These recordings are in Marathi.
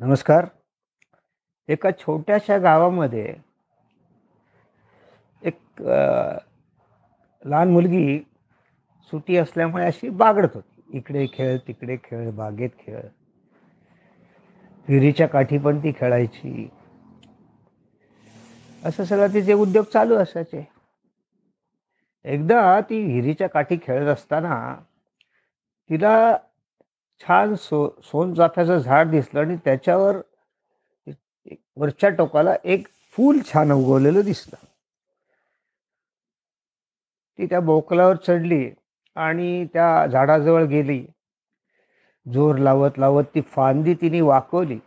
नमस्कार. एका छोट्याशा गावामध्ये एक लहान मुलगी सुटी असल्यामुळे अशी बागडत होती. इकडे खेळ तिकडे खेळ बागेत खेळ. विहिरीच्या काठी पण ती खेळायची. असं सगळं तिचे उद्योग चालू असायचे. एकदा ती विहिरीच्या काठी खेळत असताना तिला छान सो सोनचाफ्याचं झाड दिसलं आणि त्याच्यावर वरच्या टोकाला एक फूल छान उगवलेलं दिसलं. ती त्या बोकलावर चढली आणि त्या झाडाजवळ गेली. जोर लावत लावत ती फांदी तिने वाकवली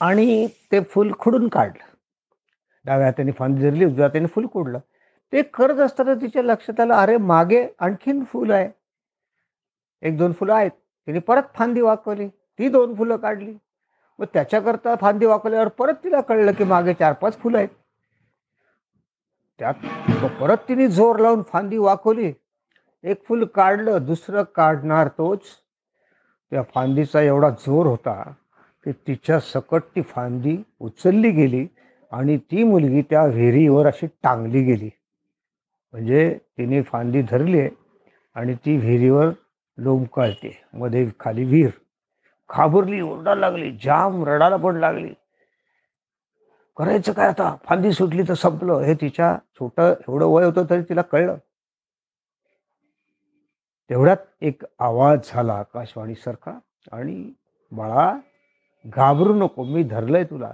आणि ते फूल खुडून काढलं. डाव्या हाताने फांदी धरली उजव्या हाताने फूल कुडलं ते करत असताना तिच्या लक्षात आलं अरे मागे आणखीन फूल आहे. एक दोन फुलं आहेत. तिने परत फांदी वाकवली. ती दोन फुलं काढली. मग त्याच्याकरता फांदी वाकवल्यावर परत तिला कळलं की मागे चार पाच फुलं आहेत. त्यात परत तिने जोर लावून फांदी वाकवली. एक फुल काढलं दुसरं काढणार तोच. त्या फांदीचा एवढा जोर होता की तिच्या सकट ती फांदी उचलली गेली आणि ती मुलगी त्या विहिरीवर अशी टांगली गेली. म्हणजे तिने फांदी धरली आहे आणि ती विहिरीवर लोंबकाळते मध्ये खाली विहीर. घाबरली ओरडायला लागली जाम रडायला पण लागली. करायचं काय आता? फांदी सुटली तर संपलं. हे तिच्या छोटं एवढं वय होतं तरी तिला कळलं. तेवढ्यात एक आवाज झाला आकाशवाणी सारखा आणि बाळा घाबरू नको मी धरलंय तुला.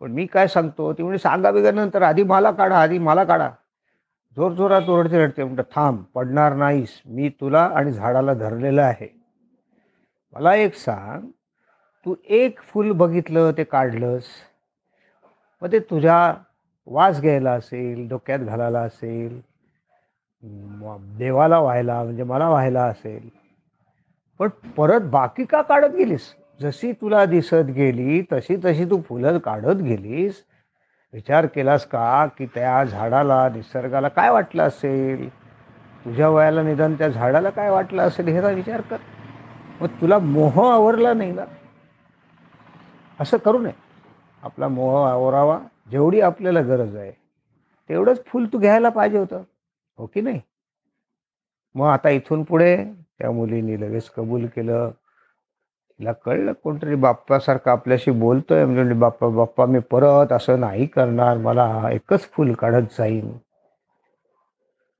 पण मी काय सांगतो? ती म्हणजे सांगा बिगा नंतर आधी मला काढा आधी मला काढा. जोर जोरात ओरडते रडते म्हणतं थांब पडणार नाहीस. मी तुला आणि झाडाला धरलेलं आहे. मला एक सांग. तू एक फूल बघितलं ते काढलंस. मग ते तुझ्या वास घ्यायला असेल डोक्यात घालायला असेल म- देवाला व्हायला म्हणजे मला व्हायला असेल. पण परत बाकी का काढत गेलीस? जशी तुला दिसत गेली तशी तशी तू फुलं काढत गेलीस. विचार केलास का की त्या झाडाला निसर्गाला काय वाटलं असेल? तुझ्या वयाला निदान त्या झाडाला काय वाटलं असेल ह्याचा विचार कर. मग तुला मोह आवरला नाही ना? असं करू नये. आपला मोह आवरावा. जेवढी आपल्याला गरज आहे तेवढंच फुल तू घ्यायला पाहिजे होतं. हो की नाही? मग आता इथून पुढे त्या मुलीने लगेच कबूल केलं. तिला कळलं कोणतरी बाप्पासारखं आपल्याशी बोलतोय. म्हणजे बाप्पा बाप्पा मी परत असं नाही करणार. मला एकच फुल काढत जाईन.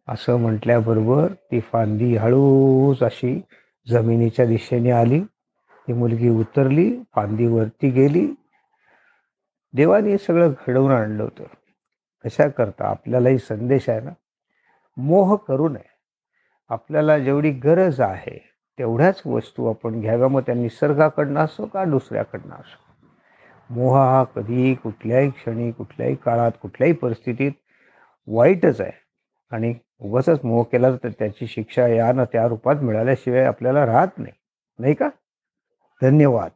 असं म्हटल्याबरोबर ती फांदी हळूच अशी जमिनीच्या दिशेने आली. ती मुलगी उतरली फांदी वरती गेली. देवाने हे सगळं घडवून आणलं होतं. कशा करता? आपल्यालाही संदेश आहे ना. मोह करू नये. आपल्याला जेवढी गरज आहे तेवढ्याच वस्तू आपण घ्याव्या. मग त्या निसर्गाकडनं असो का दुसऱ्याकडनं असो. मोह हा कधीही कुठल्याही क्षणी कुठल्याही काळात कुठल्याही परिस्थितीत वाईटच आहे. आणि उगाच मोह केला तर त्याची शिक्षा या ना त्या रूपात मिळाल्याशिवाय आपल्याला राहत नाही. नाही का? धन्यवाद.